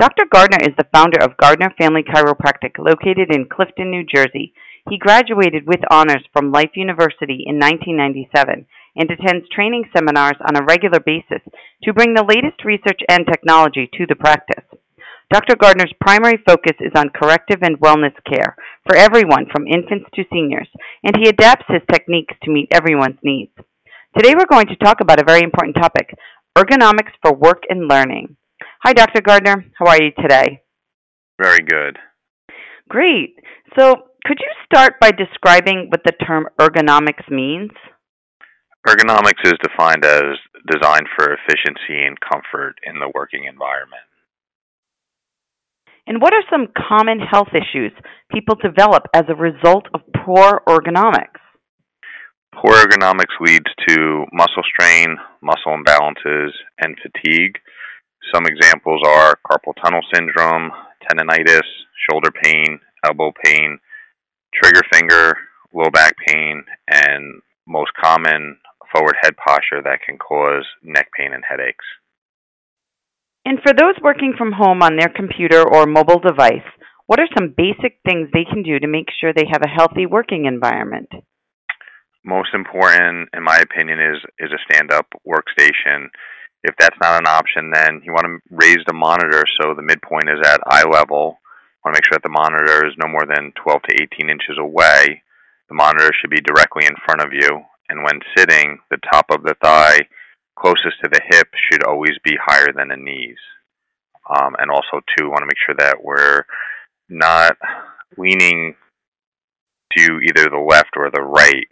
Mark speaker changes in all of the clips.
Speaker 1: Dr. Gardner is the founder of Gardner Family Chiropractic, located in Clifton, New Jersey. He graduated with honors from Life University in 1997 and attends training seminars on a regular basis to bring the latest research and technology to the practice. Dr. Gardner's primary focus is on corrective and wellness care for everyone from infants to seniors, and he adapts his techniques to meet everyone's needs. Today we're going to talk about a very important topic ergonomics for work and learning. Hi, Dr. Gardner. How are you today?
Speaker 2: Very good.
Speaker 1: Great. So, could you start by describing what the term ergonomics means?
Speaker 2: Ergonomics is defined as designed for efficiency and comfort in the working environment.
Speaker 1: And what are some common health issues people develop as a result of poor ergonomics?
Speaker 2: Poor ergonomics leads to muscle strain, muscle imbalances, and fatigue. Some examples are carpal tunnel syndrome, tendonitis, shoulder pain, elbow pain, trigger finger, low back pain, and most common forward head posture that can cause neck pain and headaches.
Speaker 1: And for those working from home on their computer or mobile device, what are some basic things they can do to make sure they have a healthy working environment?
Speaker 2: Most important, in my opinion, is is a stand-up workstation. If that's not an option, then you want to raise the monitor so the midpoint is at eye level. You want to make sure that the monitor is no more than 12 to 18 inches away. The monitor should be directly in front of you, and when sitting, the top of the thigh closest to the hip should always be higher than the knees. Um, and also, too, want to make sure that we're not leaning to either the left or the right.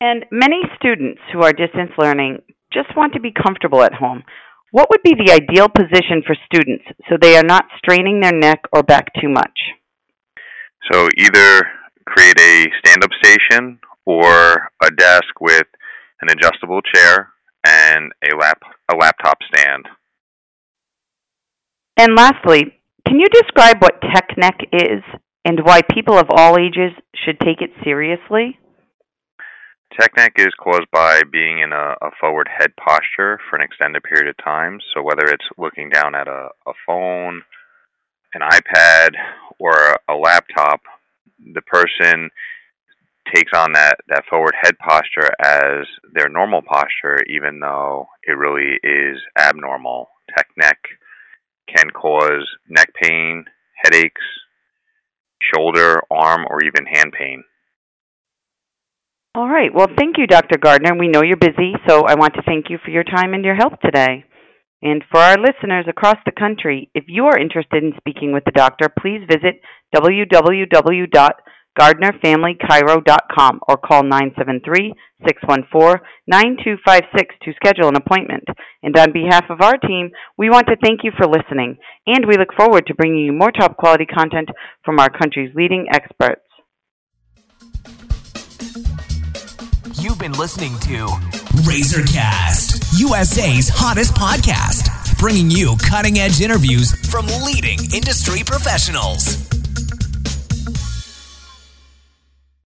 Speaker 1: And many students who are distance learning just want to be comfortable at home. What would be the ideal position for students so they are not straining their neck or back too much?
Speaker 2: So, either create a stand up station or a desk with an adjustable chair, and a lap a laptop stand.
Speaker 1: And lastly, can you describe what tech neck is and why people of all ages should take it seriously?
Speaker 2: Tech neck is caused by being in a, a, forward head posture for an extended period of time. So whether it's looking down at a, a phone, an iPad, or a laptop, the person takes on that, that forward head posture as their normal posture, even though it really is abnormal. Tech neck can cause neck pain, headaches, shoulder, arm, or even hand pain.
Speaker 1: All right. Well, thank you, Dr. Gardner. We know you're busy, so I want to thank you for your time and your help today. And for our listeners across the country, if you are interested in speaking with the doctor, please visit www GardnerFamilyChiro.com or call 973-614-9256 to schedule an appointment. And on behalf of our team, we want to thank you for listening, and we look forward to bringing you more top quality content from our country's leading experts.
Speaker 3: You've been listening to Razorcast, USA's hottest podcast, bringing you cutting edge interviews from leading industry professionals.